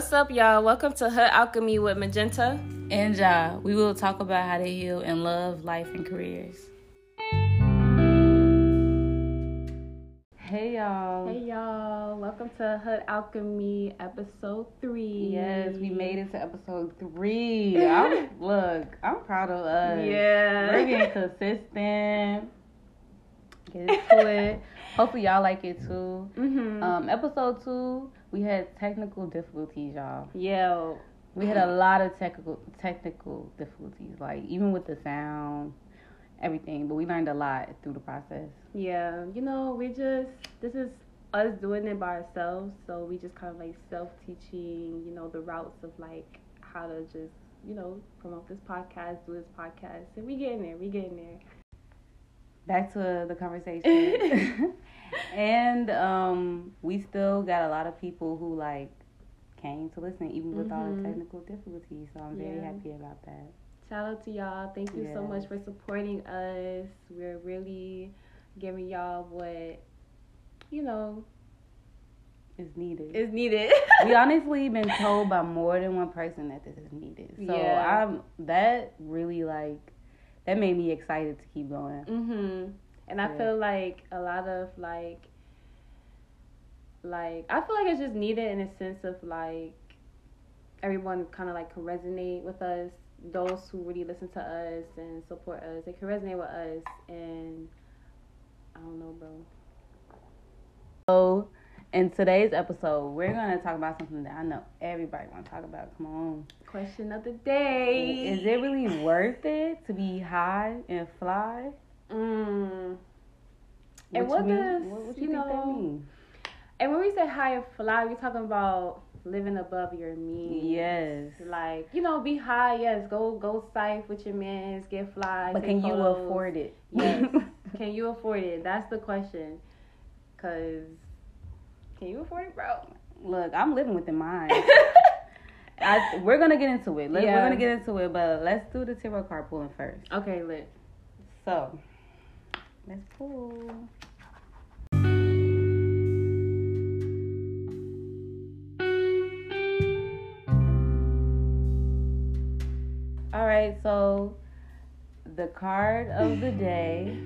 What's up, y'all? Welcome to Hood Alchemy with Magenta. And Ja. We will talk about how to heal in love, life, and careers. Hey, y'all. Hey, y'all. Welcome to Hood Alchemy episode three. Yes, we made it to episode three. I'm, look, I'm proud of us. Yeah. We're getting consistent. Get into it. Hopefully, y'all like it too. Mm-hmm. Um, episode two, we had technical difficulties, y'all. Yeah. We had a lot of technical technical difficulties, like even with the sound, everything. But we learned a lot through the process. Yeah. You know, we just, this is us doing it by ourselves. So we just kind of like self teaching, you know, the routes of like how to just, you know, promote this podcast, do this podcast. And we getting there. We getting there. Back to the conversation, and um, we still got a lot of people who like came to listen, even with all the Mhm. technical difficulties. So I'm very Yeah. happy about that. Shout out to y'all. Thank you so much for supporting us. We're really giving y'all what, you know, is needed. is needed. we honestly been told by more than one person that this is needed. So Yeah. I'm that really like that made me excited to keep going. mhm. And I Yeah. feel like a lot of like like I feel like it's just needed in a sense of like everyone kind of like can resonate with us. Those who really listen to us and support us, they can resonate with us and I don't know, bro. So, in today's episode, we're gonna talk about something that I know everybody want to talk about. Come on, Question of the day. is it really worth it to be high and fly? Mm. And what mean- does, what, you you, know? And when we say high and fly, we're talking about living above your means. Yes, Like, you know, be high, yes, go go sife with your mans, get fly. but can you afford it? Yes. Can you afford it? That's the question. Cause can you afford it, bro? Look, I'm living within mine. I, we're gonna get into it. Let, Yeah. We're gonna get into it, but let's do the tarot card pulling first. okay, lit. So, let's pull. All right, so the card of the day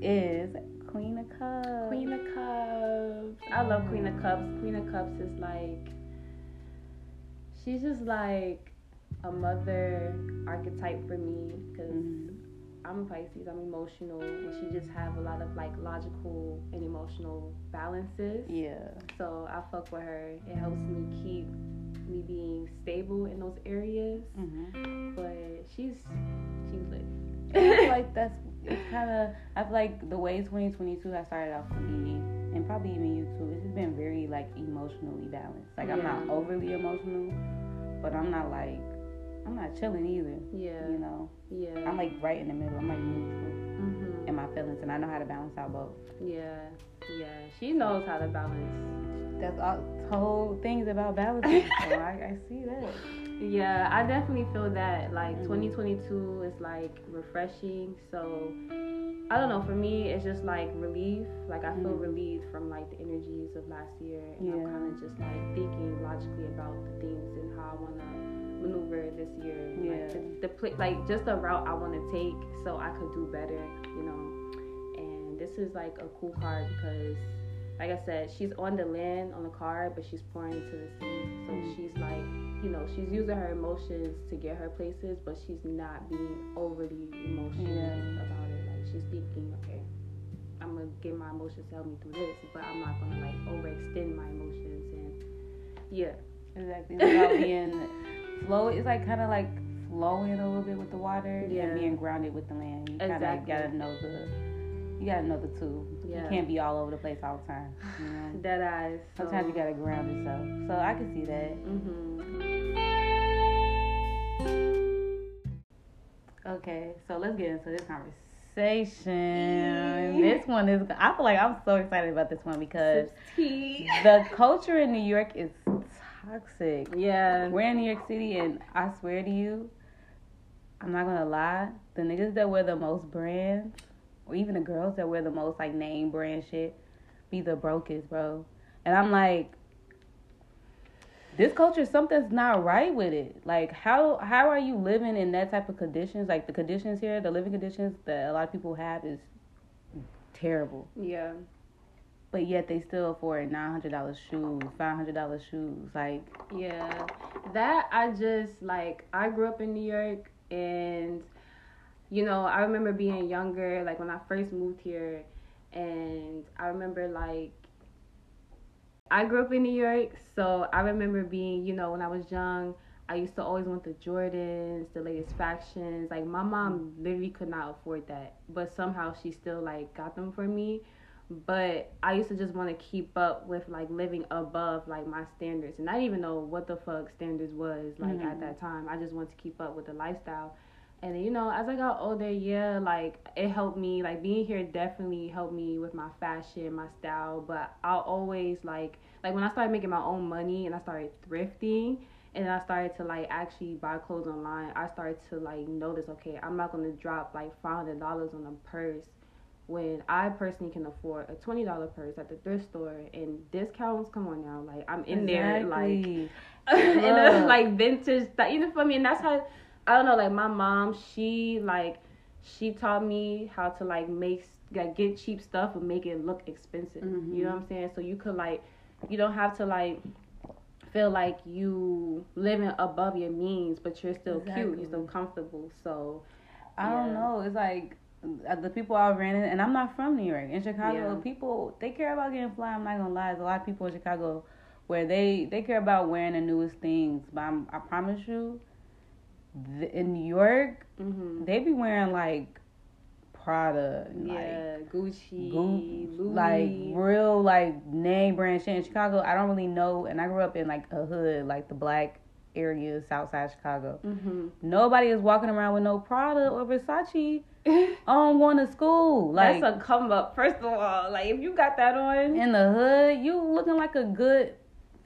is Queen of Cups. Queen of Cups. I love Queen of Cups. Queen of Cups is like she's just like a mother archetype for me because Mhm. I'm a Pisces. I'm emotional, and she just have a lot of like logical and emotional balances. Yeah. So I fuck with her. It helps me keep me being stable in those areas. Mm-hmm. But she's she's lit. I feel like that's it's kind of I feel like the way 2022 has started off for me, and probably even you too. It's just been very like emotionally balanced. Like I'm not overly emotional, but I'm not like I'm not chilling either. Yeah, You know, yeah. I'm like right in the middle. I'm like neutral hmm in my feelings, and I know how to balance out both. Yeah, yeah. She knows how to balance. That's all. Whole things about balancing. so I, I see that. Yeah, I definitely feel that. Like Mhm. 2022 is like refreshing. So I don't know. For me, it's just like relief. Like I feel Mhm. relieved from like the energies of last year, and I'm kind of just like thinking logically about the things and how I want to maneuver this year. Yeah. Like the, the pla- like just the route I want to take, so I could do better. You know. And this is like a cool card because. Like I said, she's on the land on the card, but she's pouring into the sea. So Mhm. she's like you know, she's using her emotions to get her places, but she's not being overly emotional Yeah. about it. Like she's thinking, okay, I'm gonna get my emotions to help me through this, but I'm not gonna like overextend my emotions and yeah, Exactly. Without being flow, it's like kind of like flowing a little bit with the water Yeah. and being grounded with the land. You kind of Exactly. gotta know the, you gotta know the two. Yeah. You can't be all over the place all the time. You know? dead eyes. So, Sometimes you gotta ground yourself. So I can see that. hmm Okay, so let's get into this conversation. This one is. I feel like I'm so excited about this one because the culture in New York is toxic. Yeah. We're in New York City, and I swear to you, I'm not gonna lie. The niggas that wear the most brands, or even the girls that wear the most like name brand shit, be the brokest, bro. And I'm like, this culture something's not right with it. Like how how are you living in that type of conditions? Like the conditions here, the living conditions that a lot of people have is terrible. Yeah. But yet they still afford nine hundred dollars shoes, five hundred dollars shoes. Like Yeah. That I just like I grew up in New York and you know, I remember being younger, like when I first moved here and I remember like I grew up in New York, so I remember being, you know, when I was young, I used to always want the Jordans, the latest fashions. Like my mom literally could not afford that, but somehow she still like got them for me. But I used to just want to keep up with like living above like my standards, and I didn't even know what the fuck standards was like Mhm. at that time. I just wanted to keep up with the lifestyle. And you know, as I got older, yeah, like it helped me. Like being here definitely helped me with my fashion, my style. But I'll always like, like when I started making my own money and I started thrifting, and I started to like actually buy clothes online. I started to like notice, okay, I'm not gonna drop like five hundred dollars on a purse when I personally can afford a twenty dollar purse at the thrift store and discounts. Come on now, like I'm in there like in a like vintage stuff. You know for me, and that's how I don't know. Like my mom, she like she taught me how to like make like get cheap stuff and make it look expensive. Mhm. You know what I'm saying? So you could like you don't have to like feel like you living above your means, but you're still cute. You're still comfortable. So I don't know. It's like the people I ran in, and I'm not from New York. In Chicago, Yeah. people they care about getting fly. I'm not gonna lie. There's a lot of people in Chicago where they they care about wearing the newest things. But I'm, I promise you, th- in New York, hmm they be wearing like Prada, and, like yeah, Gucci, Louis. like real like name brand shit in Chicago. I don't really know, and I grew up in like a hood, like the black area, South Side Chicago. hmm Nobody is walking around with no Prada or Versace on going to school. Like That's a come up. First of all, like if you got that on, in the hood, you looking like a good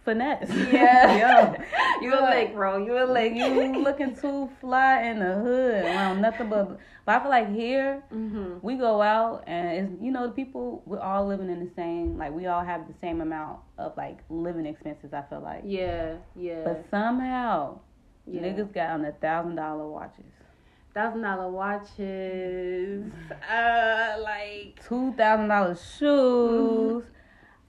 finesse. Yeah. Yo, you a lick, bro. You a lick. you looking too fly in the hood around nothing but. But I feel like here hmm we go out and it's you know the people we're all living in the same like we all have the same amount of like living expenses. I feel like, Yeah, yeah. but somehow yeah. niggas got on a thousand dollar watches. thousand dollar watches, uh, like, two thousand dollars shoes.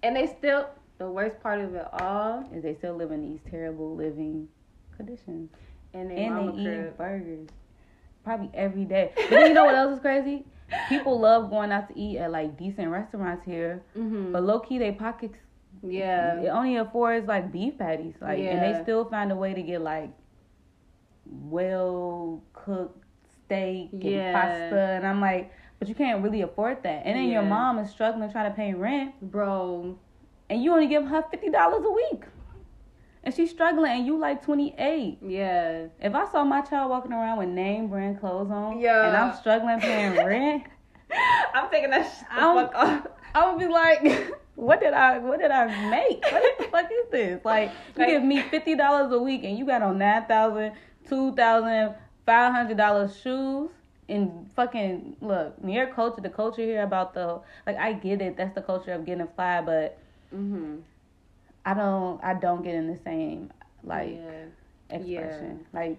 and they still. The worst part of it all, Is they still live in these terrible living conditions, and they and they eat crib. burgers probably every day. But you know what else is crazy? People love going out to eat at like decent restaurants here, hmm but low key they pockets Yeah, it only affords like beef patties, like, and they still find a way to get like well cooked steak and pasta, and I'm like, but you can't really afford that. And then your mom is struggling trying to pay rent. bro. And you only give her fifty dollars a week, and she's struggling, and you like twenty eight. Yeah, If I saw my child walking around with name brand clothes on, Yeah. and I'm struggling paying rent, I'm taking that shit the fuck off. I would be like, "What did I? What did I make? What the fuck is this? Like, you Like- give me fifty dollars a week, and you got on nine thousand, two thousand, five hundred dollars shoes." And fucking look, New York culture, the culture here about the like, I get it. That's the culture of getting fly, but hmm I don't I don't get in the same like yeah. expression. Like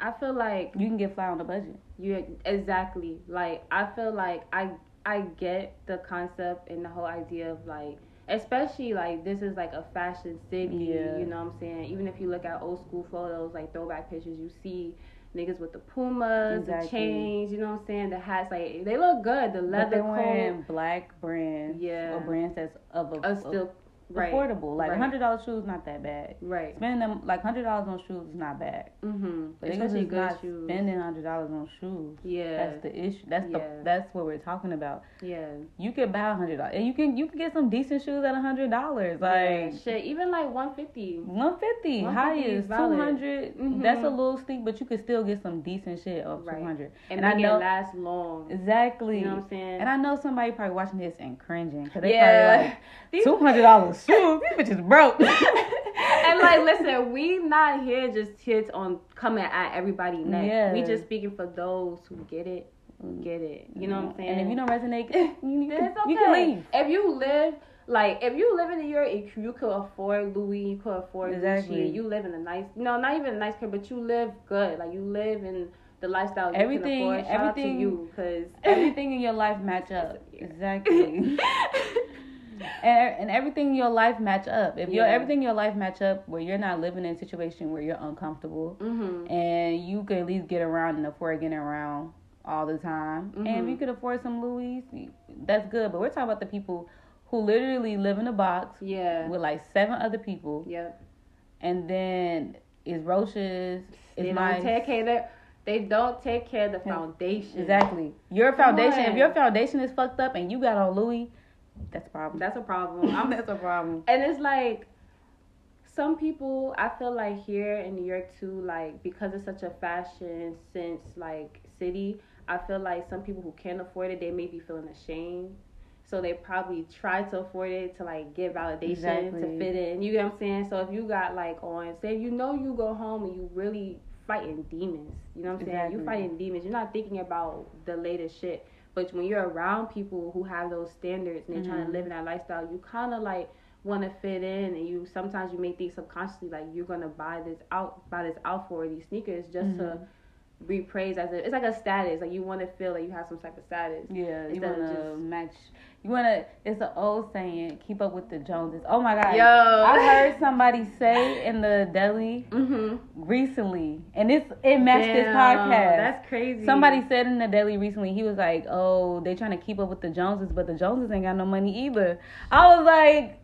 I feel like you can get fly on the budget. You exactly like I feel like I I get the concept and the whole idea of like especially like this is like a fashion city, Yeah. you know what I'm saying? Even if you look at old school photos, like throwback pictures, you see niggas with the pumas, Exactly. the chains, you know what I'm saying? The hats, like they look good. The leather But they're coat, wearing black brands. Yeah. Or brands that's of a, uh, still right, affordable. Like right. hundred dollar shoes not that bad. right. Spending them like hundred dollars on shoes is not bad. Mm-hmm. But Especially good not shoes. spending hundred dollars on shoes. Yeah, That's the issue. That's the that's what we're talking about. yeah. You can buy a hundred dollars, and you can you can get some decent shoes at a hundred dollars. yeah. Like shit, even like 150. 150 150 highest is valid. 200 Mhm. that's a little steep but you could still get some decent shit off Right. 200 And, And I know- it last long. exactly You know what I'm saying? and i know somebody probably watching this and cringing because they Yeah. probably like These- $200 shoes these bitches broke and like, listen, we not here just hits on coming at everybody next. Yeah. We just speaking for those who get it, who mm. get it. You know what I'm saying? and if you don't resonate you, you, can, it's okay. you can leave If you live like if you live in New York, you could afford Louis, you could afford Exactly. Gucci, you live in a nice, no, not even a nice crib, but you live good. Like you live in the lifestyle you Everything- can afford. Shout out to everything- you, cause Everything in your life match up. Exactly. And, and everything in your life match up. If your everything in your life match up where you're not living in a situation where you're uncomfortable hmm and you can at least get around and afford getting around all the time. And if you could afford some Louis, that's good. But we're talking about the people who literally live in a box Yeah. with like seven other people Yep. and then is roaches, is my take care They don't take care of the foundation. exactly. Your foundation, if your foundation is fucked up and you got on Louis, that's a problem. That's a problem. I'm that's a problem. And it's like some people I feel like here in New York too, like because it's such a fashion sense like city, I feel like some people who can't afford it, they may be feeling ashamed. So they probably try to afford it to like get validation Exactly. to fit in. You get what I'm saying? So if you got like on say you know you go home and you really fighting demons. You know what I'm saying? Exactly. You fighting demons. You're not thinking about the latest shit. But when you're around people who have those standards and they're trying to live in that lifestyle, you kind of like want to fit in, and you sometimes you may think subconsciously like you're gonna buy this out, buy this out for these sneakers just to Mhm. be praised as a. It's like a status. Like you want to feel like you have some type of status. Yeah, you of wanna match. You wanna. It's an old saying. Keep up with the Joneses. Oh my god. Yo. I heard somebody say in the deli Mm-hmm. recently, and it's it matched this podcast. That's crazy. Somebody said in the deli recently, he was like, "Oh, they trying to keep up with the Joneses, but the Joneses ain't got no money either." I was like,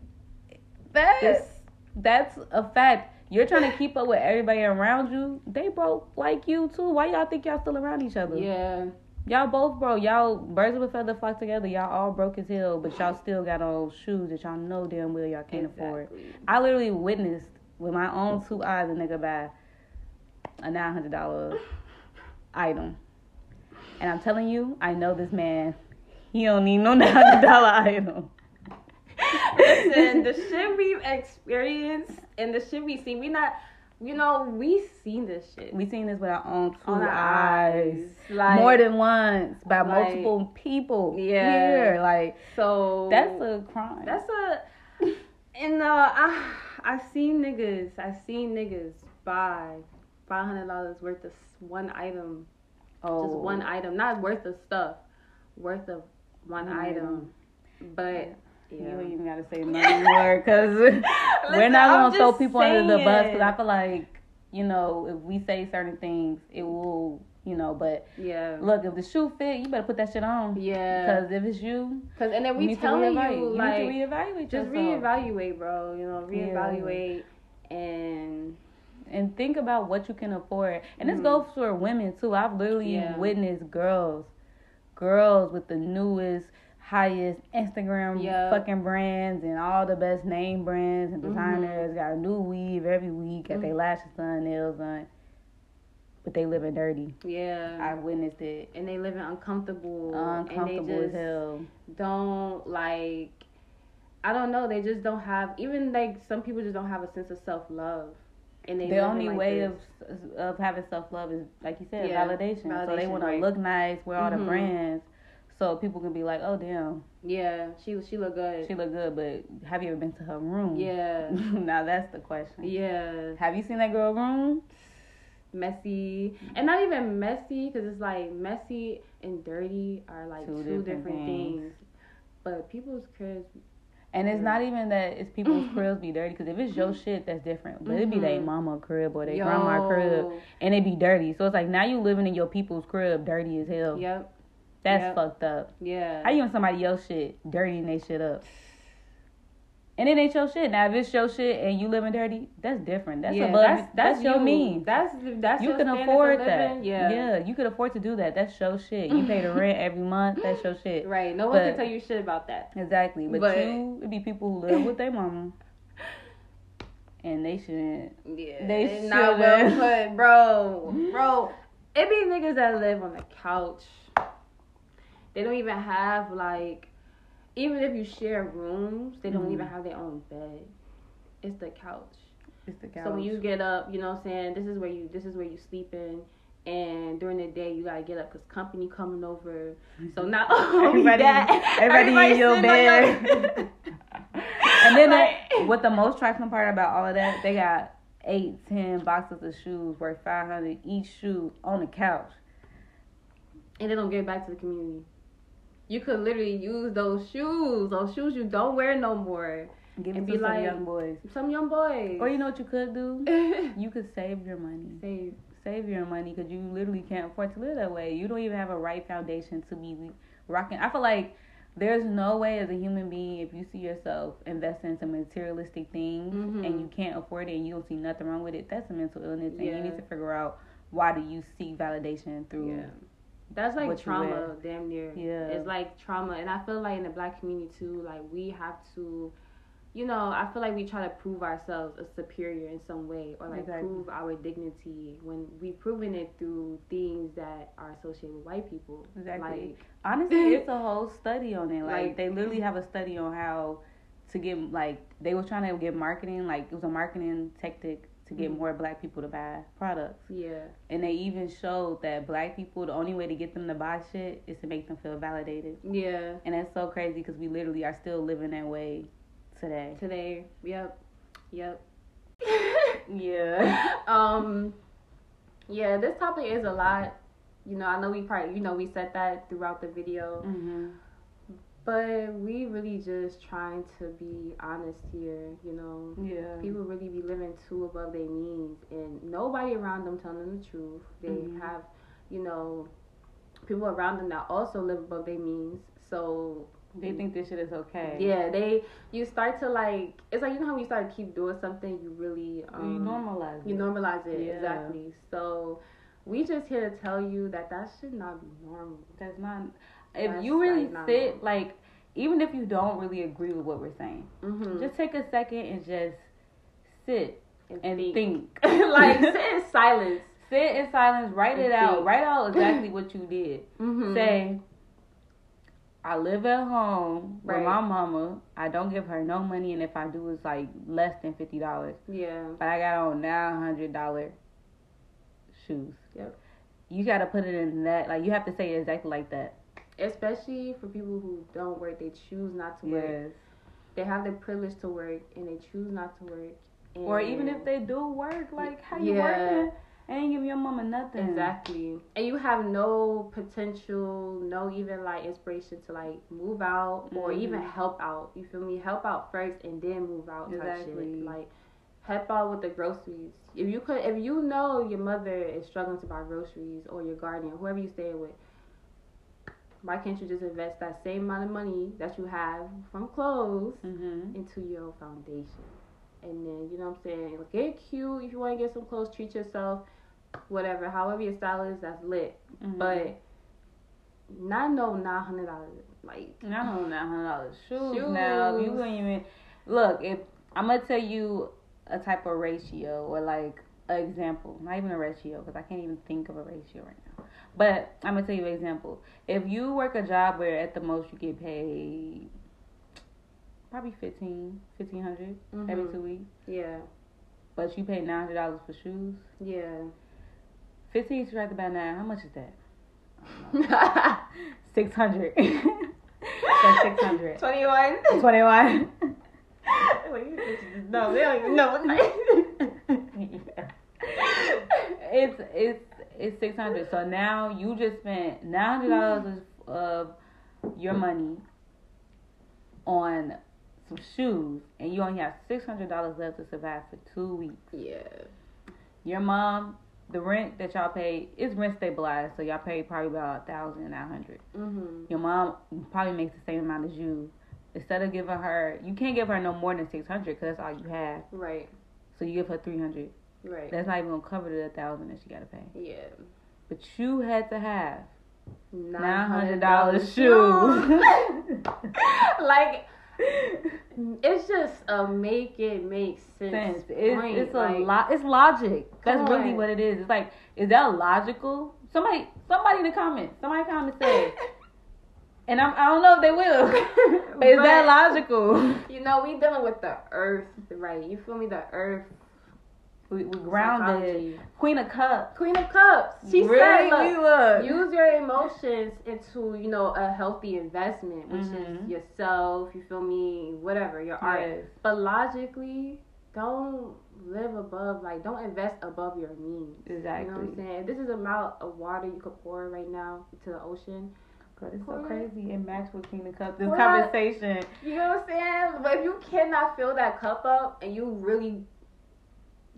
"That's This- that's a fact. You're trying to keep up with everybody around you. They broke like you too. Why y'all think y'all still around each other? Yeah. Y'all both broke. Y'all birds of a feather flock together. Y'all all broke as hell, but y'all still got on shoes that y'all know damn well y'all can't afford. I literally witnessed with my own two eyes a nigga buy a nine hundred dollar item, and I'm telling you, I know this man. He don't need no nine hundred dollar item. Listen, the shit we've experienced and the shit we see, we not, you know, we seen this shit. We seen this with our own two our eyes. eyes. Like, More than once by like- multiple people. Yeah. Here, like so that's a crime. That's a and uh I I seen niggas I've seen niggas buy five hundred dollars worth of one item. oh. Just one item. Not worth of stuff. Worth of one One item. But You yeah. ain't even gotta say nothing more because we're not I'm gonna throw people under the bus. Because. I feel like you know if we say certain things, it will you know. But Yeah. look, if the shoe fit, you better put that shit on. Yeah. Because if it's you, Cause and then we telling you You like need to reevaluate just yourself. reevaluate, bro. You know, Yeah. reevaluate and and think about what you can afford. And this Mhm. goes for women too. I've literally Yeah. witnessed girls, girls with the newest, highest Instagram Yeah. fucking brands and all the best name brands and designers. Got a new weave every week, got their Mhm. lashes done, nails done, but they living dirty. yeah. I witnessed it. and they living uncomfortable. Uncomfortable and they as hell. don't like I don't know, they just don't have even like some people just don't have a sense of self love. And they The only like way this. of of having self love is like you said, Yeah, validation. So they validation, want to right. look nice, wear all the Mhm. brands, so people can be like, "Oh damn, Yeah, she she look good. She look good, but have you ever been to her room? yeah. now that's the question. Yeah. Have you seen that girl room? Messy. And not even messy cuz it's like messy and dirty are like Two two, different different, things. things. But people's cribs And it's Yeah. not even that it's people's cribs be dirty, because if it's your shit, that's different. But it be their Mhm. mama crib or their grandma crib, and it be dirty. So it's like now you living in your people's crib, dirty as hell. Yep. That's Yep. fucked up. Yeah. How you in somebody else shit, dirtying they shit up? And it ain't your shit. Now if it's your shit and you living dirty, that's different. That's yeah, above. that's, that's, your you. means. That's that's you your can afford that. Yeah. yeah, you can afford to do that. That's your shit. You pay the rent every month. That's your shit. Right. No one But- can tell you shit about that. Exactly. But, But- you, it'd be people who live with their mama, and they shouldn't. Yeah. They They not well put, bro. Bro. It be niggas that live on the couch. They don't even have like even if you share rooms, they don't Mhm. even have their own bed. It's the couch. It's the couch. So when you get up, you know what I'm saying, this is where you this is where you sleeping and during the day you gotta get up because company coming over. So not only Everybody- that, everybody in your bed. your- And then Like- what the most trifling part about all of that, they got eight, ten boxes of shoes worth five hundred each shoe on the couch. and they don't give back to the community. You could literally use those shoes, those shoes you don't wear no more. Give it And to be some like- young boys. Some young boys. Or you know what you could do? You could save your money. Say, Save your money because you literally can't afford to live that way. You don't even have a right foundation to be rocking. I feel like there's no way as a human being if you see yourself investing in some materialistic things Mhm. and you can't afford it and you don't see nothing wrong with it. That's a mental illness, and you need to figure out why do you seek validation through. yeah. That's like trauma, damn near. Yeah. It's like trauma. And I feel like in the black community too, like we have to, you know, I feel like we try to prove ourselves a superior in some way or like Exactly. prove our dignity when we've proven it through things that are associated with white people. Exactly. Like, Honestly, it's a whole study on it. Like, Like- they literally have a study on how to get like they were trying to get marketing. Like it was a marketing tactic to get Mhm. more black people to buy products. yeah. And they even showed that black people, the only way to get them to buy shit is to make them feel validated. Yeah. And that's so crazy because we literally are still living that way today. Today. Yep. Yep. Yeah. um yeah this topic is a lot you know i know we probably you know we said that throughout the video hmm but we really just trying to be honest here you know Yeah. people really be living too above their means and nobody around them telling them the truth they Mhm. have you know people around them that also live above their means so They think this shit is okay. yeah they you start to like it's like you know how when you start to keep doing something you really um, you normalize it. you it. normalize it Yeah. exactly. So we just here to tell you that that should not be normal. That's not. If That's, you really like, sit, like, even if you don't really agree with what we're saying, Mm-hmm. just take a second and just sit and think. like sit in silence. Sit in silence. Write And it out. Write out exactly what you did. Mm-hmm. Say, I live at home with my mama. I don't give her no money, and if I do, it's like less than fifty dollars. yeah, But I got on nine hundred dollar shoes. Yep. You gotta put it in that. Like you have to say it exactly like that. Especially for people who don't work, they choose not to work. Yes. They have the privilege to work and they choose not to work. And Or even if they do work, like how you Yeah. working? I ain't give your mama nothing. Exactly. And you have no potential, no even like inspiration to like move out or Mhm. even help out. You feel me? Help out first and then move out type Exactly. shit. Like help out with the groceries. If you could if you know your mother is struggling to buy groceries or your guardian, whoever you stay with, why can't you just invest that same amount of money that you have from clothes Mhm. into your foundation. And then, you know what I'm saying? Get cute if you want to get some clothes, treat yourself, whatever. However your style is, that's lit. Mhm. But not no nine hundred dollars. Like Not hundred dollars shoes, Shoes. now. You wouldn't even look. If I'm gonna tell you a type of ratio or like an example, not even a ratio because I can't even think of a ratio right now. But I'm gonna tell you an example. If you work a job where at the most you get paid probably fifteen, fifteen hundred every mm-hmm. two weeks, yeah, but you pay nine hundred dollars for shoes, yeah. fifteen subtracted by nine, how much is that? six hundred. That's six hundred. Twenty one. Twenty one. no, they don't even know it's it's it's six hundred. So now you just spent nine hundred dollars of your money on some shoes, and you only have six hundred dollars left to survive for two weeks. Yeah. Your mom, the rent that y'all pay is rent stabilized, so y'all pay probably about a thousand nine hundred. Mhm. Your mom probably makes the same amount as you. Instead of giving her, you can't give her no more than six hundred because that's all you have. Right. So you give her three hundred. Right. That's not even gonna cover the thousand that she gotta pay. yeah. But you had to have Nine hundred dollars shoes. like it's just a make it make sense. Sense. It's, it's a like, lot. It's logic. That's Come really on. what it is. It's like, is that logical? Somebody, somebody in the comments, somebody comment say, and I'm, I don't know if they will, but is that logical? You know, we dealing with the earth, right? You feel me? The earth We, we grounded. Psychology. Queen of Cups. Queen of Cups. She really? said, look, look. use your emotions into you know a healthy investment, which Mhm. is yourself. You feel me? Whatever your art. Yes. But logically, don't live above like don't invest above your means. Exactly. You know what I'm saying? If this is the amount of water you could pour right now into the ocean. God, it's so crazy. It matched with Queen of Cups. This that- conversation. You know what I'm saying? But if you cannot fill that cup up and you really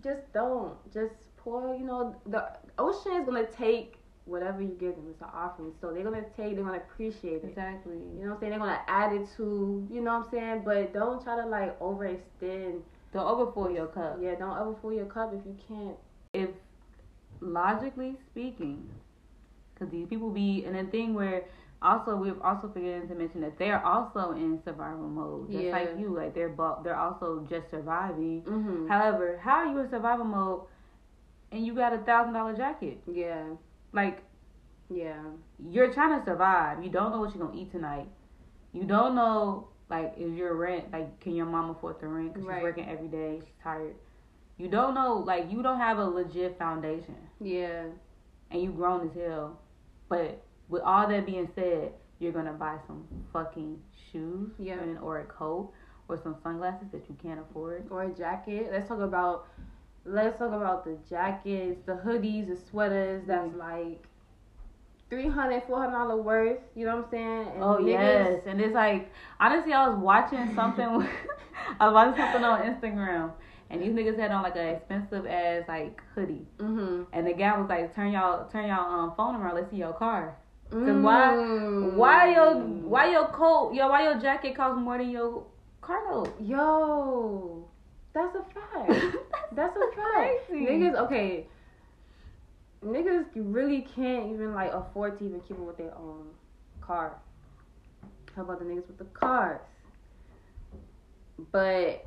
just don't. Just pour, you know, the ocean is gonna take whatever you give them. It's an offering. So they're gonna take, they're gonna appreciate it. Exactly. You know what I'm saying? They're gonna add it to, you know what I'm saying? But don't try to like overextend. Don't overfill your cup. Yeah, don't overfill your cup if you can't. if logically speaking, because these people be in a thing where also we've also forgetting to mention that they're also in survival mode, just Yeah. like you. Like they're they're also just surviving. Mm-hmm. However, how are you in survival mode and you got a thousand dollar jacket? Yeah, Like yeah, you're trying to survive. You don't know what you're gonna eat tonight. You don't know like is your rent like can your mom afford the rent because Right. she's working every day. She's tired. You don't know like you don't have a legit foundation. yeah, and you grown as hell. But with all that being said, you're gonna buy some fucking shoes Yeah. and or a coat or some sunglasses that you can't afford. or a jacket. Let's talk about. Let's talk about the jackets, the hoodies, the sweaters. That's Mm. like. 300 400 dollar worth you know what i'm saying and Oh niggas- yes, and it's like honestly, I was watching something. I was watching something on Instagram, and these niggas had on like an expensive ass like hoodie, Mhm. and the guy was like, "Turn y'all, turn y'all um, phone around. Let's see your car." Cause why, Mm. why your, why your coat, yo, why your jacket costs more than your car note? Yo, that's a fact. That's a fact. crazy. Niggas, okay. Niggas really can't even like afford to even keep up with their own car. How about the niggas with the cars? But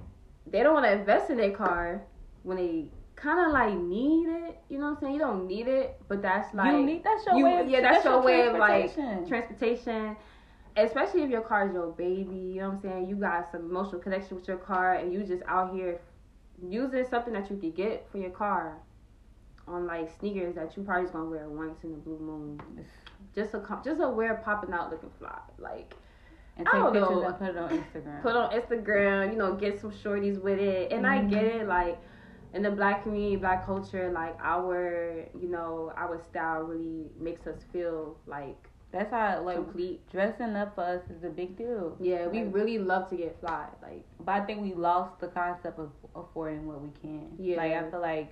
they don't want to invest in their car when they kind of like need it. You know what I'm saying? You don't need it, but that's like you need that's your you- way. Of, yeah, that's your way of, like, transportation. especially if your car is your baby, you know what I'm saying? You got some emotional connection with your car and you just out here using something that you could get for your car on like sneakers that you probably just gonna wear once in a blue moon. Just a com- just a wear popping out looking fly. Like and I don't pictures know. and put it on Instagram. put on Instagram, you know, get some shorties with it. And I mm-hmm. get it, like in the black community, black culture, like our, you know, our style really makes us feel like that's how like complete. dressing up for us is a big deal. Yeah, we Like, really love to get fly. Like but I think we lost the concept of affording what we can. Yeah. Like I feel like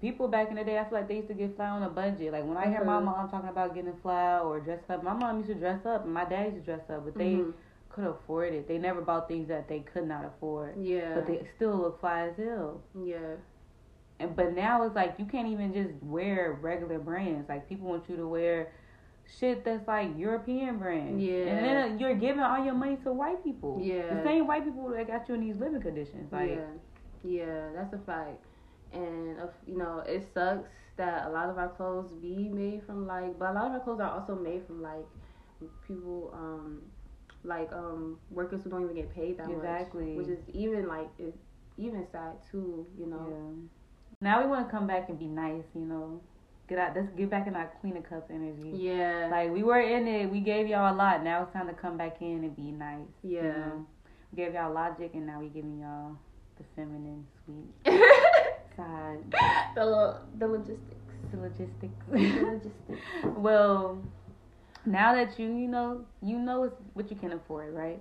people back in the day, I feel like they used to get fly on a budget. Like when I hear my Mhm. mom talking about getting fly or dress up, my mom used to dress up and my dad used to dress up, but they mhm. Could afford it. They never bought things that they could not afford. yeah, But they still look fly as hell. yeah, And but now it's like you can't even just wear regular brands. Like people want you to wear shit that's like European brands. Yeah. And then you're giving all your money to white people. Yeah. The same white people that got you in these living conditions. Like yeah, yeah. That's a fact. And uh, you know, it sucks that a lot of our clothes be made from like, but a lot of our clothes are also made from like people, um, like um workers who don't even get paid that Exactly. much, which is even like is even sad too. You know. Yeah. Now we want to come back and be nice, you know. Get out. Let's get back in our Queen of Cups energy. Yeah. Like we were in it, we gave y'all a lot. Now it's time to come back in and be nice. you Yeah. know? We gave y'all logic, and now we giving y'all the feminine, sweet side, the the logistics. the logistics. The logistics. well, now that you you know you know it's what you can afford, right?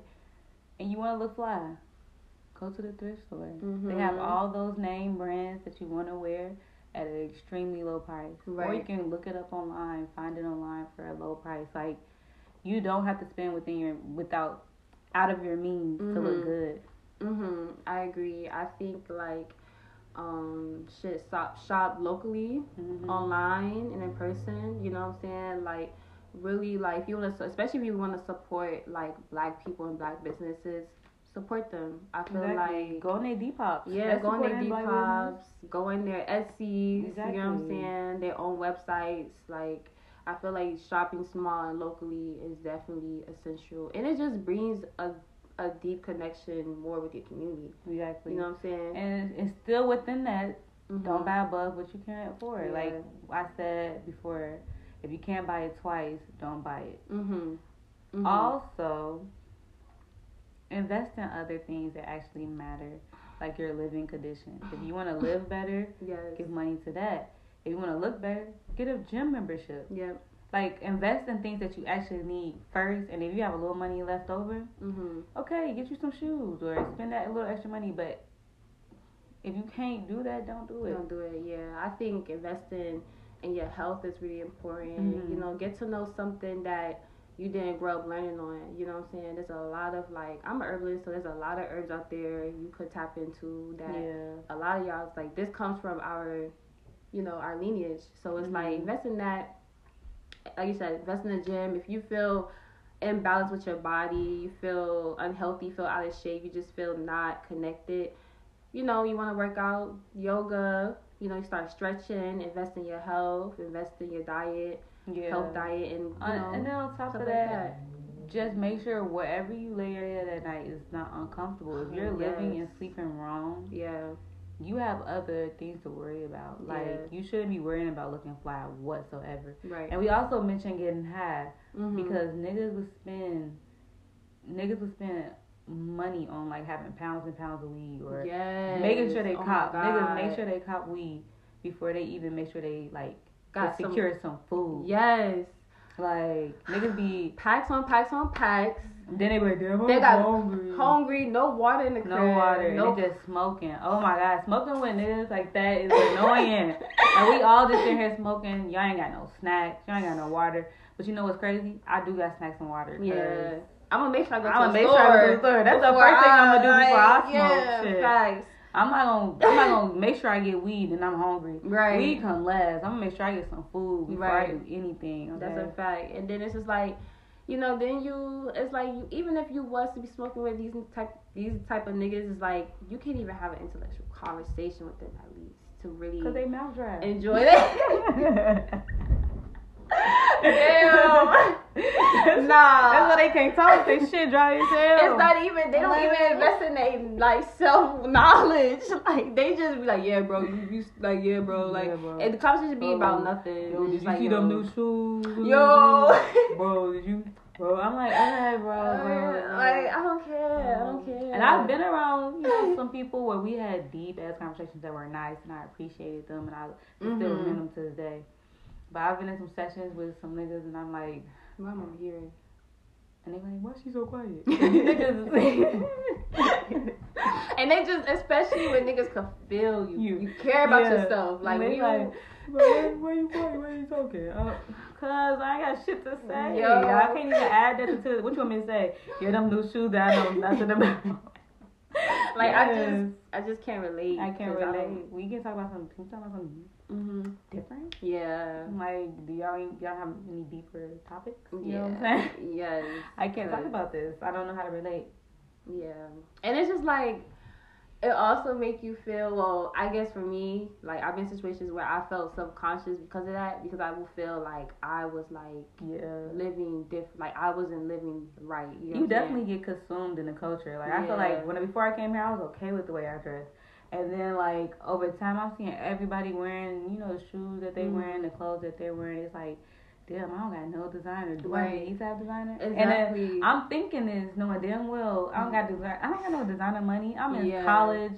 And you want to look fly, go to the thrift store. They have Mhm. all those name brands that you want to wear at an extremely low price. right. Or you can look it up online, find it online for a low price. Like you don't have to spend within your without out of your means to look Mhm. good. Mhm. I agree. I think like um shit shop shop locally Mhm. online and in person. You know what I'm saying? Like really like if you want to, especially if you want to support like black people and black businesses, support them. I feel Exactly. like go in their Depop. yeah, go in their. Depops, go in their Etsy, exactly. you know what I'm saying? Their own websites. Like I feel like shopping small and locally is definitely essential, and it just brings a a deep connection more with your community. Exactly. You know what I'm saying? and it's still within that. Mhm. Don't buy above what you can't afford. Yeah. Like I said before, if you can't buy it twice, don't buy it. Mhm. Mhm. Also, invest in other things that actually matter, like your living conditions. If you want to live better, yes. give money to that. If you want to look better, get a gym membership. Yep. Like invest in things that you actually need first, and if you have a little money left over, Mhm. okay, get you some shoes or spend that little extra money. But if you can't do that, don't do it. Don't do it. Yeah, I think investing in your health is really important. Mhm. You know, get to know something that you didn't grow up learning on. You know what I'm saying? There's a lot of like I'm an herbalist, so there's a lot of herbs out there you could tap into that Yeah. a lot of y'all's like this comes from our you know our lineage so it's like Mhm. invest in that like you said invest in the gym if you feel imbalanced with your body you feel unhealthy feel out of shape you just feel not connected you know you want to work out yoga you know you start stretching invest in your health invest in your diet Yeah. health diet and you Uh, know and then on top of like that, that just make sure whatever you lay your head at night is not uncomfortable. If you're living and sleeping wrong, yeah you have other things to worry about. Like Yeah. you shouldn't be worrying about looking fly whatsoever. right And we also mentioned getting high Mhm. because niggas would spend niggas would spend money on like having pounds and pounds of weed or yes. making sure they Oh cop niggas make sure they cop weed before they even make sure they like Got some- secure some, food. yes Like niggas be packs on packs on packs then they be like damn They got hungry. hungry, no water in the crib. No water, no just smoking. Oh my god, smoking with niggas like that is annoying. and we all just in here smoking. Y'all ain't got no snacks. Y'all ain't got no water. But you know what's crazy? I do got snacks and water. Yeah. I'm gonna make sure I go I'm to gonna the make store. sure I go to the store. That's the first thing I'm gonna do before I smoke. Yeah, Shit. facts. I'm not gonna. I'm not gonna make sure I get weed and I'm hungry. Right. Weed come last. I'm gonna make sure I get some food before I do anything. Okay? That's a fact. And then it's just like, you know, then you, it's like you, even if you was to be smoking with these type, these type of niggas, it's like you can't even have an intellectual conversation with them at least to really Cause they mouth dry. enjoy that. Damn. Nah. That's why they can't talk. They shit dry as hell. It's not even. They don't Like- even invest in their like self knowledge. Like they just be like, yeah, bro, you, you like, yeah, bro, like, Yeah, bro. and the conversation be Oh, about nothing. Yo, did just you like, see yo, them new shoes? Yo. bro, did you? Bro, I'm like, alright, bro, bro. Like I don't care. I don't care. And I've been around, you know, some people where we had deep ass conversations that were nice, and I appreciated them, and I still Mhm. remember them to this day. But I've been in some sessions with some niggas, and I'm like, Mom over here. and they're like, why she so quiet? And niggas, and they just, especially when niggas can feel you, You. you, care about Yeah. yourself. Like when you, like, why, why you quiet? Why you talking? Uh, Cause I ain't got shit to say. Yo. I can't even add that to what you want me to say. Yeah, them new shoes that I know nothing about. like I Yes. just, I just can't relate. I can't 'cause I relate. We can talk about something. Can we talk about something Mm-hmm. different? Yeah. Like, do y'all y'all have any deeper topics? You yeah. know what I'm saying? Yes. I can't talk about this. I don't know how to relate. Yeah, and it's just like it also make you feel. Well, I guess for me, like I've been in situations where I felt subconscious because of that, because I will feel like I was like Yeah. living different, like I wasn't living right. You, know You what I'm saying? definitely get consumed in the culture. Like I feel like when before I came here, I was okay with the way I dressed, and then like over time, I'm seeing everybody wearing, you know, the shoes that they Mhm. wearing, the clothes that they're wearing. It's like, damn, I don't got no designer. Do I Right. need to have designer? exactly. And then I'm thinking this, knowing damn well I don't got design. I don't got no designer money. I'm in Yeah. college.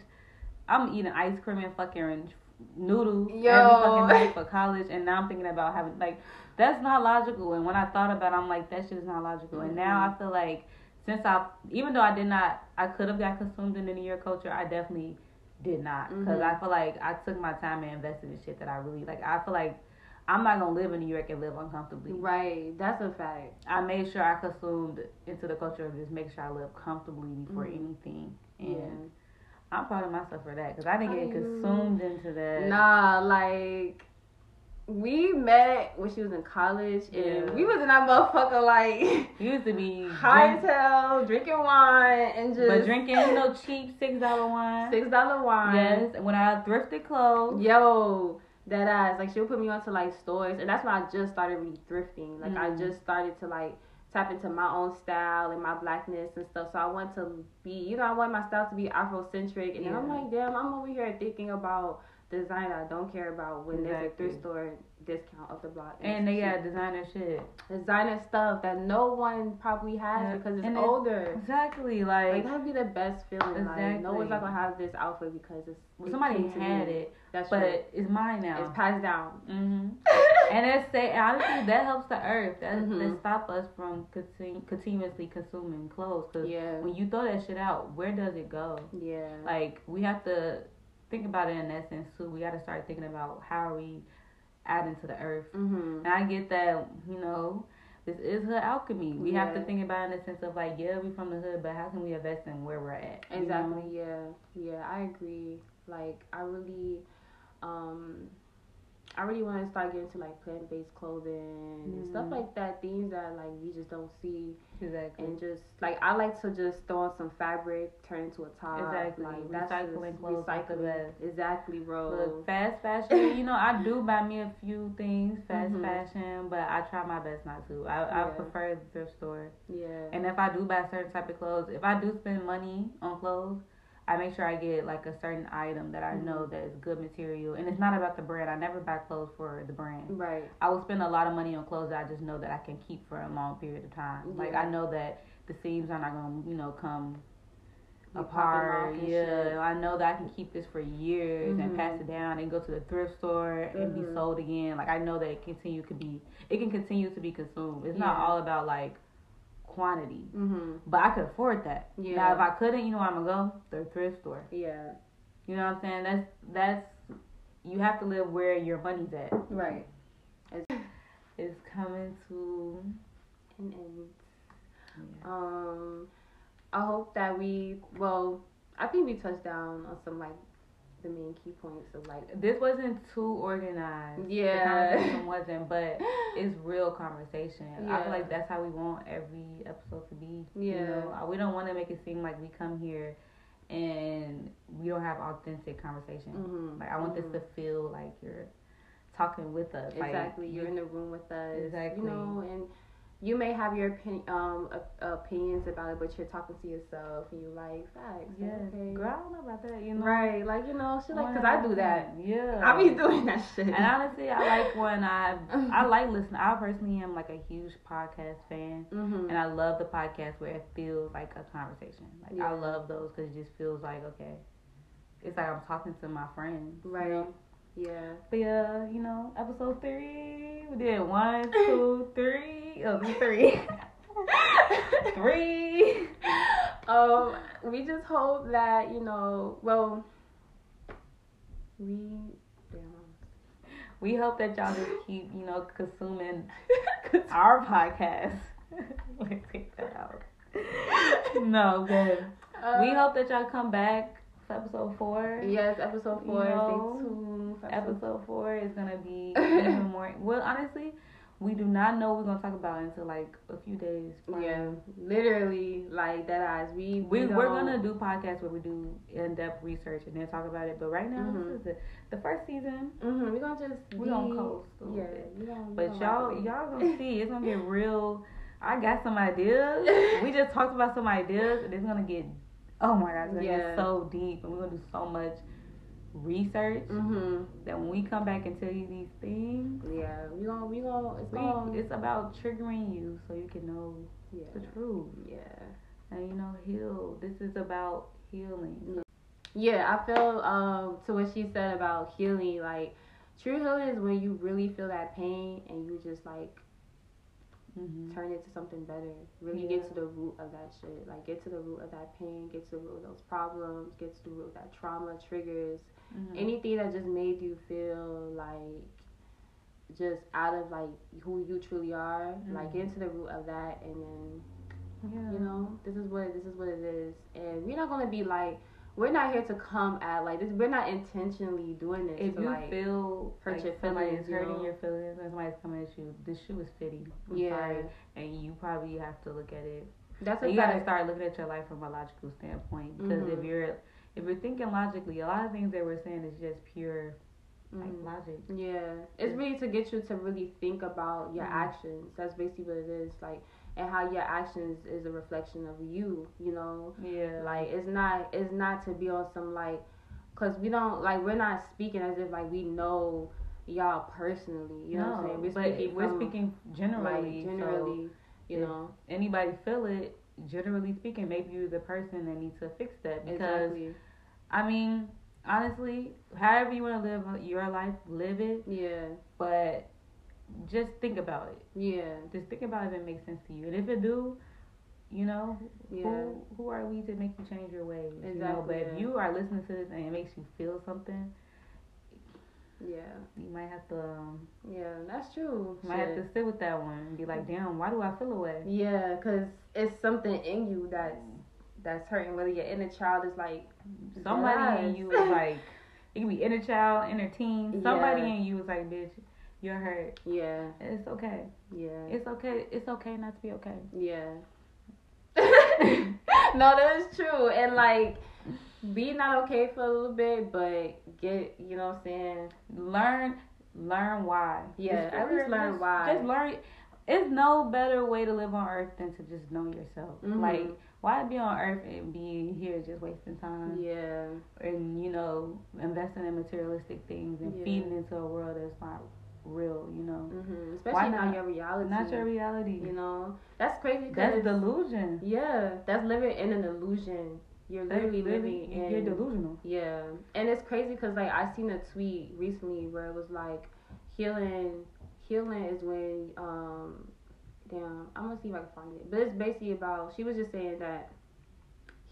I'm eating ice cream and fucking noodles Yo. every fucking night for college, and now I'm thinking about having like that's not logical. And when I thought about, it, I'm like that shit is not logical. And now Mm-hmm. I feel like since I, even though I did not, I could have got consumed in the New York culture. I definitely did not because Mhm. I feel like I took my time and invested in shit that I really like. I feel like. I'm not gonna live in New York and live uncomfortably. right. That's a fact. I made sure I consumed into the culture of just make sure I live comfortably before Mhm. anything. And Yeah. I'm proud of myself for that because I didn't get I- consumed into that. Nah, like we met when she was in college, and Yeah. we was in that motherfucker like You used to be high as drink, hell, drinking wine and just but drinking know cheap six dollar wine. six dollar wine. Yes, and when I thrifted clothes. Yo, that ass. Like she'll put me onto like stores, and that's when I just started really thrifting. Like I Mhm. just started to like tap into my own style and my blackness and stuff. So I want to be, you know, I want my style to be Afrocentric. And then I'm like, damn, I'm over here thinking about design I don't care about when there's a thrift store discount of the block. And they got designer shit. designer stuff that no one probably has Yeah. because it's And it- older. Exactly. Like Like, that'd be the best feeling. Like no one's not gonna have this outfit because it's it somebody had me. it, That's but true. it's mine now. It's passed down. hmm and it's say honestly that helps the earth. That Mhm. that stop us from continu- continuously consuming clothes. Cause Yeah. when you throw that shit out, where does it go? Yeah. Like we have to think about it in that sense too. We got to start thinking about how are we adding to the earth. Mhm. And I get that you know this is hood alchemy. We have to think about it in the sense of like yeah we from the hood, but how can we invest in where we're at? you know? Exactly. Yeah. Yeah. I agree. Like I really, um, I really want to start getting to like plant based clothing and stuff Mhm. like that. Things that like we just don't see, Exactly. and just like I like to just throw on some fabric, turn into a top. Exactly. Like that's Recycling clothes recycling. Exactly, bro. Look, fast fashion, you know, I do buy me a few things, fast Mhm. fashion, but I try my best not to. I, I prefer the thrift store. yeah. And if I do buy certain type of clothes, if I do spend money on clothes, I make sure I get like a certain item that I know Mhm. that is good material. And it's not about the brand. I never buy clothes for the brand. right. I will spend a lot of money on clothes that I just know that I can keep for a long period of time. Like I know that the seams are not gonna, you know, come You apart. Yeah, shit. I know that I can keep this for years and Mhm. pass it down and go to the thrift store and be Mhm. sold again. Like I know that it continue could be, it can continue to be consumed. It's not all about like quantity, Mhm. but I could afford that. Yeah. Now if I couldn't, you know where I'm gonna go? The thrift store. Yeah. You know what I'm saying? That's that's you have to live where your money's at. Right. It's coming to. an end. Yeah. Um, I hope that we well, I think we touched down on some like the main key points of like This wasn't too organized. Yeah. The conversation wasn't, but it's real conversation. I feel like that's how we want every episode to be. You Yeah. know, Uh, we don't want to make it seem like we come here and we don't have authentic conversation. Mhm, Like I want mhm. this to feel like you're talking with us. Like, exactly you're in the room with us. Exactly. You know, and you may have your opinion, um opinions about it, but you're talking to yourself and you're like facts. Yeah, Okay. girl, I don't know about that. You know, Right. Like you know, shit. Like, cause I do that. Yeah, I be doing that shit. And honestly, I like when I I like listening. I personally am like a huge podcast fan. Mhm. And I love the podcast where it feels like a conversation. Like Yeah. I love those because it just feels like okay, it's like I'm talking to my friends. you Right. know? Yeah. But yeah, you know, episode three, we did one, two, three, oh, three, three. um, we just hope that you know. Well, we. We hope that y'all just keep, you know, consuming our podcast. Let me take that out. No, but we Uh, hope that y'all come back episode four. Yes, episode four. You know, Stay tuned. episode four is gonna be even more. Well, honestly, we do not know we're gonna talk about until like a few days. prior. Yeah, literally, like that eyes. We We, we we're gonna do podcasts where we do in depth research and then talk about it. But right now, Mhm. this is the, the first season. Mhm. We're gonna just We be, gonna coast Yeah, we gonna, we But y'all, y'all gonna see. It's gonna get real. I got some ideas. we just talked about some ideas, and it's gonna get. Oh my god, it's Yeah. so deep, and we're gonna do so much research Mhm. that when we come back and tell you these things, Yeah, we gonna we gonna it's we, gonna it's about triggering you so you can know yeah the truth yeah. and you know heal. This is about healing. Yeah, I feel um to what she said about healing, like true healing is when you really feel that pain and you just like Mm-hmm. turn it to something better. Really Yeah. get to the root of that shit. Like get to the root of that pain, get to the root of those problems, get to the root of that trauma, triggers, Mm-hmm. anything that just made you feel like just out of like who you truly are. Like get Mhm. into the root of that and then yeah. you know this is what this is what it is and we're not gonna be like we're not here to come at like this we're not intentionally doing this If to you like feel hurt like your feelings, you hurting know? your feelings and somebody's coming at you, this shoe is fitting. I'm Yeah. sorry. And you probably have to look at it that's a you gotta start looking at your life from a logical standpoint because if Mhm. you're if you're thinking logically, a lot of things that we're saying is just pure like Mhm. logic. yeah it's really to get you to really think about your Mhm. actions that's basically what it is like and how your actions is a reflection of you. You know, Yeah. like it's not it's not to be on some like, cause we don't like we're not speaking as if like we know y'all personally. You know what I'm saying? We're but speaking we're from, speaking generally. like, generally. you know, So anybody feel it, generally speaking, maybe you're the person that needs to fix that because exactly. I mean, honestly, however you want to live your life, live it. Yeah, But just think about it. yeah, Just think about if it makes sense to you, and if it do, you know, yeah. who who are we to make you change your ways? You know, but Exactly, if you are listening to this and it makes you feel something, Yeah, you might have to um, yeah, that's true. might have to sit with that one and be like, damn, why do I feel away? Yeah, cause it's something in you that's that's hurting. Whether your inner child is like Somebody in you is like, it can be inner child, inner teen. Somebody Yeah. in you is like, bitch, you're hurt. yeah, It's okay. yeah, It's okay. It's okay not to be okay. yeah. no, that is true, and like be not okay for a little bit, but get you know what I'm saying. Learn, learn why. Yeah, Just learn just- why. Just learn. It's no better way to live on earth than to just know yourself. Mhm. Like, why be on earth and be here just wasting time Yeah, and you know investing in materialistic things and Yeah. feeding into a world that's not real. You know, hmm Why especially not not? your reality. not your reality. You know, that's crazy. That's delusion. yeah, that's living in an illusion. You're literally really- living in You're delusional. Yeah, and it's crazy because like I seen a tweet recently where it was like healing, healing is when um, damn, I'm gonna see if I can find it. But it's basically about she was just saying that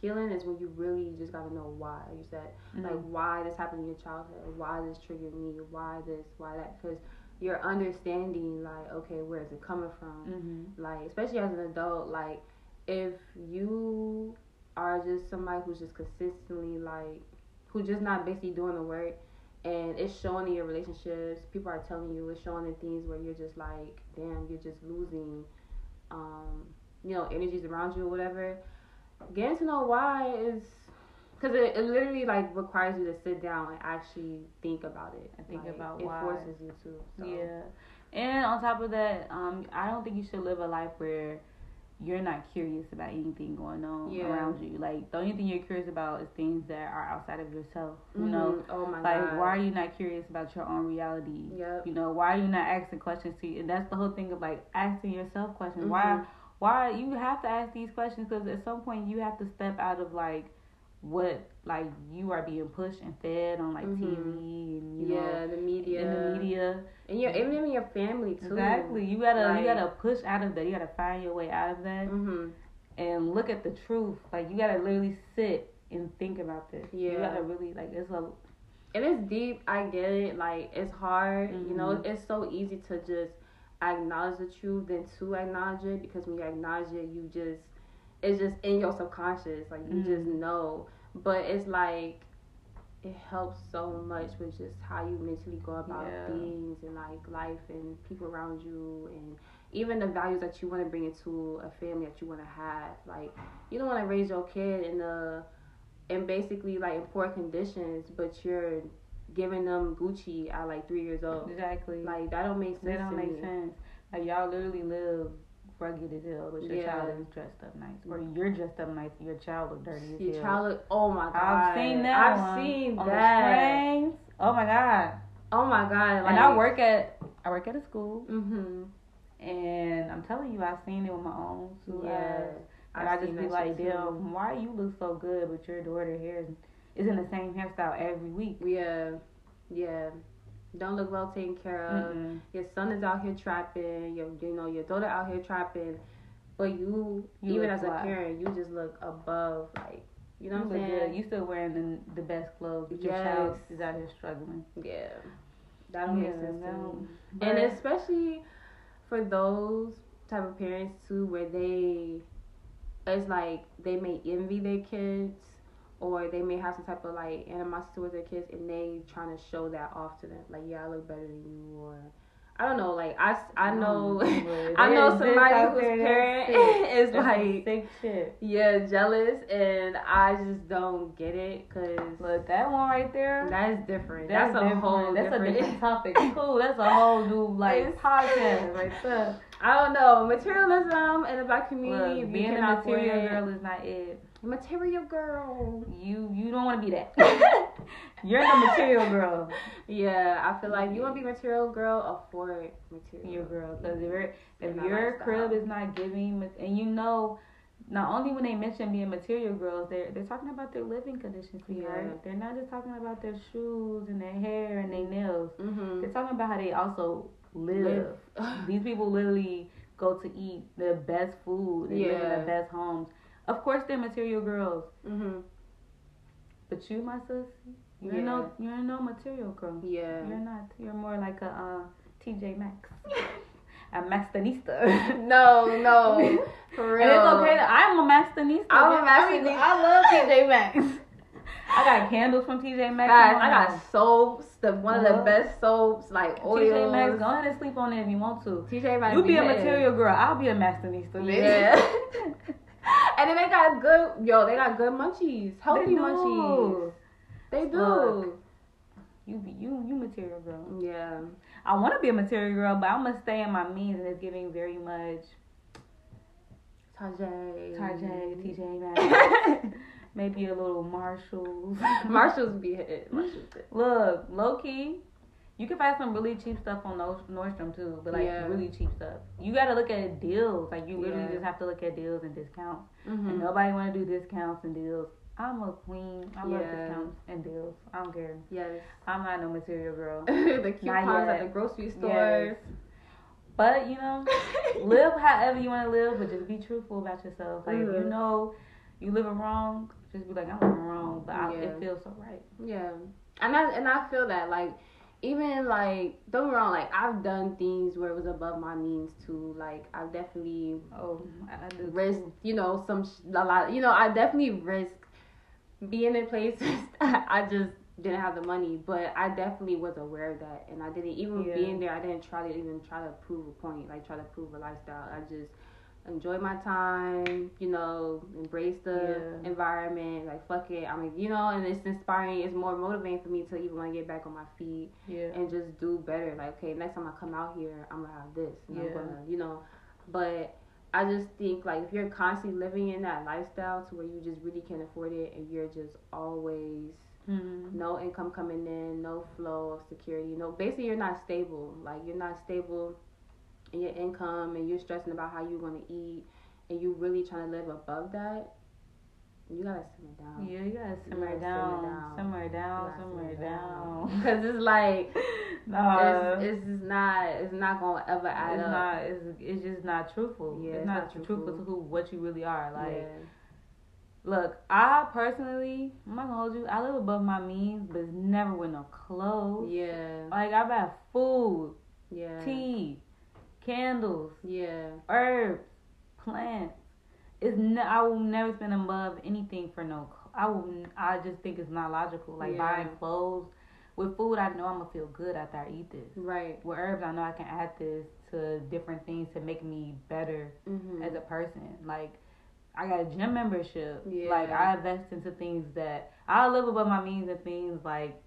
healing is when you really just gotta know why. You said like Mhm. why this happened in your childhood, why this triggered me, why this, why that, because you're understanding like okay, where is it coming from? Mhm. like especially as an adult like if you are just somebody who's just consistently like who just not basically doing the work and it's showing in your relationships people are telling you it's showing in things where you're just like damn you're just losing um you know energies around you or whatever getting to know why is because it, it literally like requires you to sit down and actually think about it And think Like, about it why. forces you to so. Yeah. And on top of that, um, I don't think you should live a life where you're not curious about anything going on Yeah. around you. Like the only thing you're curious about is things that are outside of yourself. You know, Mhm. oh my like god why are you not curious about your own reality? Yep. You know, why are you not asking questions to you? And that's the whole thing of like asking yourself questions. Why? Mhm. Why you have to ask these questions? Because at some point you have to step out of like what like you are being pushed and fed on like Mhm. TV and you know yeah, the media, in the media. and your even in your family too. Exactly. You gotta Like- you gotta push out of that. You gotta find your way out of that Mhm. and look at the truth. Like you gotta literally sit and think about this. Yeah, You gotta really like it's a And it's deep. I get it. Like it's hard. You know, Mhm. it's so easy to just acknowledge the truth than to acknowledge it because when you acknowledge it, you just it's just in your subconscious. Like you just Mhm. know. But it's like it helps so much with just how you mentally go about Yeah. things and like life and people around you and even the values that you want to bring into a family that you want to have. Like you don't want to raise your kid in a in basically like in poor conditions, but you're giving them Gucci at like three years old. exactly Like that don't make sense. that don't make me. sense. Like y'all literally live rugged as hell, but your Yeah. child is dressed up nice, or you're dressed up nice, your child look dirty as Your hell. child, look- oh my god, I've seen that. I've one seen on that. The. Oh my god! Oh my god, like, and I work at I work at a school, Mm-hmm. and I'm telling you, I've seen it with my own two Yeah, eyes. And I've I just be like, too. damn, why you look so good, but your daughter hair is, is in the same hairstyle every week. Yeah, yeah. Don't look well taken care of. Mm-mm. Your son is out here trapping. Your, you know, your daughter out here trapping. But you, You even as a parent, you just look above, like, you know You what I'm good. saying? You still wearing the, the best clothes, but your child Yes. is out here struggling. Yeah, that don't make Yeah, sense to no. me. And especially for those type of parents too where they it's like they may envy their kids or they may have some type of like animosity towards their kids and they trying to show that off to them like yeah i look better than you or i don't know like i, I know but i know somebody whose parent is like sick shit. yeah jealous and i just don't get it because Look, that one right there. that's different That's, that's, a different. whole That's different, a different topic. Cool. That's a whole new like It's- podcast right there. I don't know. Materialism in the black community. Look, being a material girl is not it. Material girl. You you don't want to be that. You're the material girl. Yeah, I feel like you want to be material girl, afford material. Your girl, because if, if your crib is not giving, and you know, not only when they mention being material girls, they're they're talking about their living conditions, sweetheart. Yeah. They're not just talking about their shoes and their hair and their nails. Mm-hmm. They're talking about how they also live. These people literally go to eat the best food. They live in Yeah. the best homes. Of course, they're material girls, mm-hmm. but you, my sis, you're Yeah. no you're no material girl. Yeah. You're not. You're more like a uh, TJ Maxx, a Maxxinista. No, no, for real. And it's okay that I'm a Maxxinista. I'm a bitch. I mean, Maxxinista. I love TJ Maxx. I got candles from TJ Maxx. Guys, I got soaps, the one of the best soaps, like oils. TJ Maxx. Go ahead and sleep on it if you want to. TJ Maxx. You be a material girl. I'll be a bitch. Yeah. and then they got good, yo, they got good munchies, healthy They munchies. They do. Look. You be you you material girl. Yeah. I want to be a material girl, but I'm gonna stay in my means, and it's giving very much Tarjay. Tarjay, TJ maybe a little Marshalls. Marshalls be hit. Marshalls hit. Look, low key, you can find some really cheap stuff on Nordstrom too, but like Yeah. really cheap stuff. You gotta look at deals. Like you literally Yeah. just have to look at deals and discounts. Mm-hmm. And nobody want to do discounts and deals. I'm a queen. I love discounts and deals. I don't care. Yes. I'm not no material girl. the coupons at the grocery store. Yes. But you know, live however you want to live, but just be truthful about yourself. Like if you know you living wrong, just be like I'm living wrong, but I, Yeah. it feels so right. Yeah, and I and I feel that like even like don't get me wrong, like I've done things where it was above my means too. Like I've definitely Oh, I, I risk, you know, some sh- a lot. You know, I definitely risk being in places I just didn't have the money, but I definitely was aware of that, and I didn't even Yeah. being there. I didn't try to even try to prove a point, like try to prove a lifestyle. I just enjoy my time, you know, embrace the Yeah. environment. Like fuck it, I mean, you know, and it's inspiring. It's more motivating for me to even want to get back on my feet Yeah. and just do better. Like, okay, next time I come out here, I'm gonna have this. And Yeah. I'm gonna, you know. But I just think like if you're constantly living in that lifestyle to where you just really can't afford it, and you're just always Mhm. no income coming in, no flow of security, no. Basically, you're not stable. Like you're not stable in your income, and you're stressing about how you're gonna eat, and you really trying to live above that. You gotta simmer down. Yeah, you gotta simmer gotta simmer down, simmer down, simmer down. Because it's like Nah, it's, it's just not it's not gonna ever add it's up. not. It's it's just not truthful. Yeah, it's, it's not, not truthful. truthful. to who what you really are. Like, yeah. look, I personally, I'm not gonna hold you. I live above my means, but it's never with no clothes. Yeah. Like I buy food, Yeah. tea, candles, Yeah. herbs, plants. It's ne- I will never spend above anything for no. I will. n- I just think it's not logical. Like Yeah. buying clothes. With food, I know I'm gonna feel good after I eat this. Right. With herbs, I know I can add this to different things to make me better Mm-hmm. as a person. Like I got a gym membership. Yeah. Like I invest into things that I live above my means and things like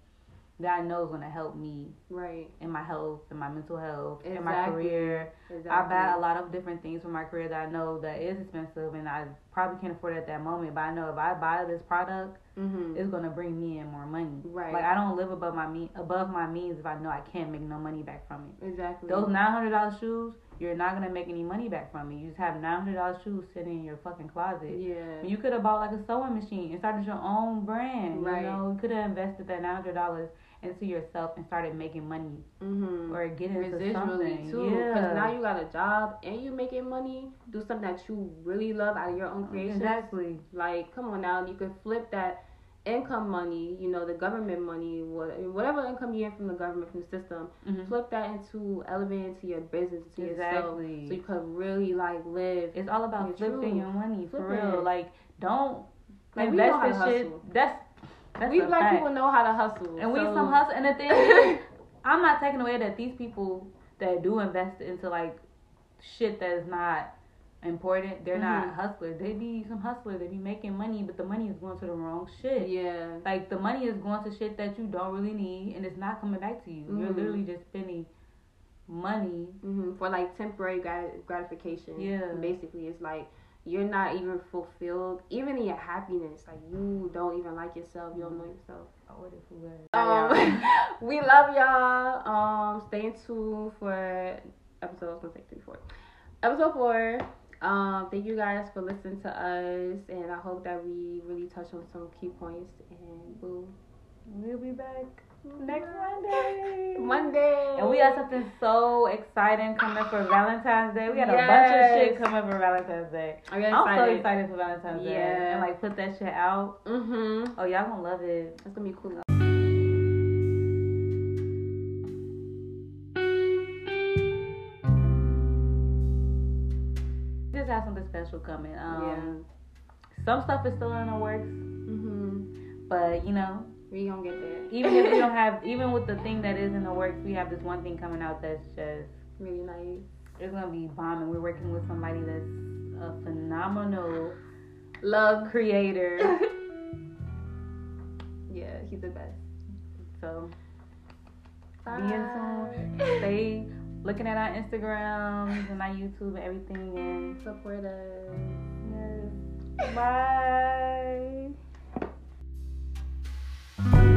that I know is gonna help me right. in my health, in my mental health, in my career. Exactly. I buy a lot of different things for my career that I know that is expensive and I probably can't afford it at that moment. But I know if I buy this product, Mm-hmm. it's gonna bring me in more money. Right. Like I don't live above my mean above my means if I know I can't make no money back from it. Exactly. Those nine hundred dollar shoes, you're not gonna make any money back from it. You just have nine hundred dollar shoes sitting in your fucking closet. Yeah. You could have bought like a sewing machine and started your own brand. Right. You know, you could have invested that nine hundred dollars into yourself and started making money Mm-hmm. or getting into Residually something. too, yeah. because now you got a job and you're making money. Do something that you really love out of your own creation. exactly. Like, come on now, you could flip that income money, you know, the government money, whatever income you get from the government, from the system, Mhm. flip that into, elevate into your business, to yourself. Exactly. So you could really, like, live. It's all about flipping true. your money for real. it. Like don't Like, invest in shit. That's that's we black fact. people know how to hustle. And we some hustle. And the thing is, I'm not taking away that these people that do invest into like shit that is not important, they're not Mhm. hustlers. They be some hustlers. They be making money, but the money is going to the wrong shit. Yeah. Like the money is going to shit that you don't really need, and it's not coming back to you. You're Mhm. literally just spending money. hmm for like temporary grat- gratification. Yeah. Basically, it's like you're not even fulfilled, even in your happiness. Like you don't even like yourself. You don't know yourself. I ordered food. Um, we love y'all. Um, stay in tune for episode. Gonna say three, four. Episode four. Um, thank you guys for listening to us, and I hope that we really touch on some key points. And we'll We'll be back next Monday. Monday. And we got something so exciting coming for Valentine's Day. We got a bunch of shit coming for Valentine's Day. Are you I'm so excited? excited for Valentine's Day. Yeah. And like put that shit out. Mm-hmm. Oh, y'all gonna love it. It's gonna be cool. We just have something special coming. Um, Some stuff is still in the works, Mm-hmm. but you know, We gonna get there. even if we don't have, even with the thing that is in the works, we have this one thing coming out that's just, really nice. it's gonna be bombing. We're working with somebody that's a phenomenal Love. creator. yeah, he's the best. So Bye. be in tune. Stay looking at our Instagrams and our YouTube and everything. And Support us. yes. bye. Bye.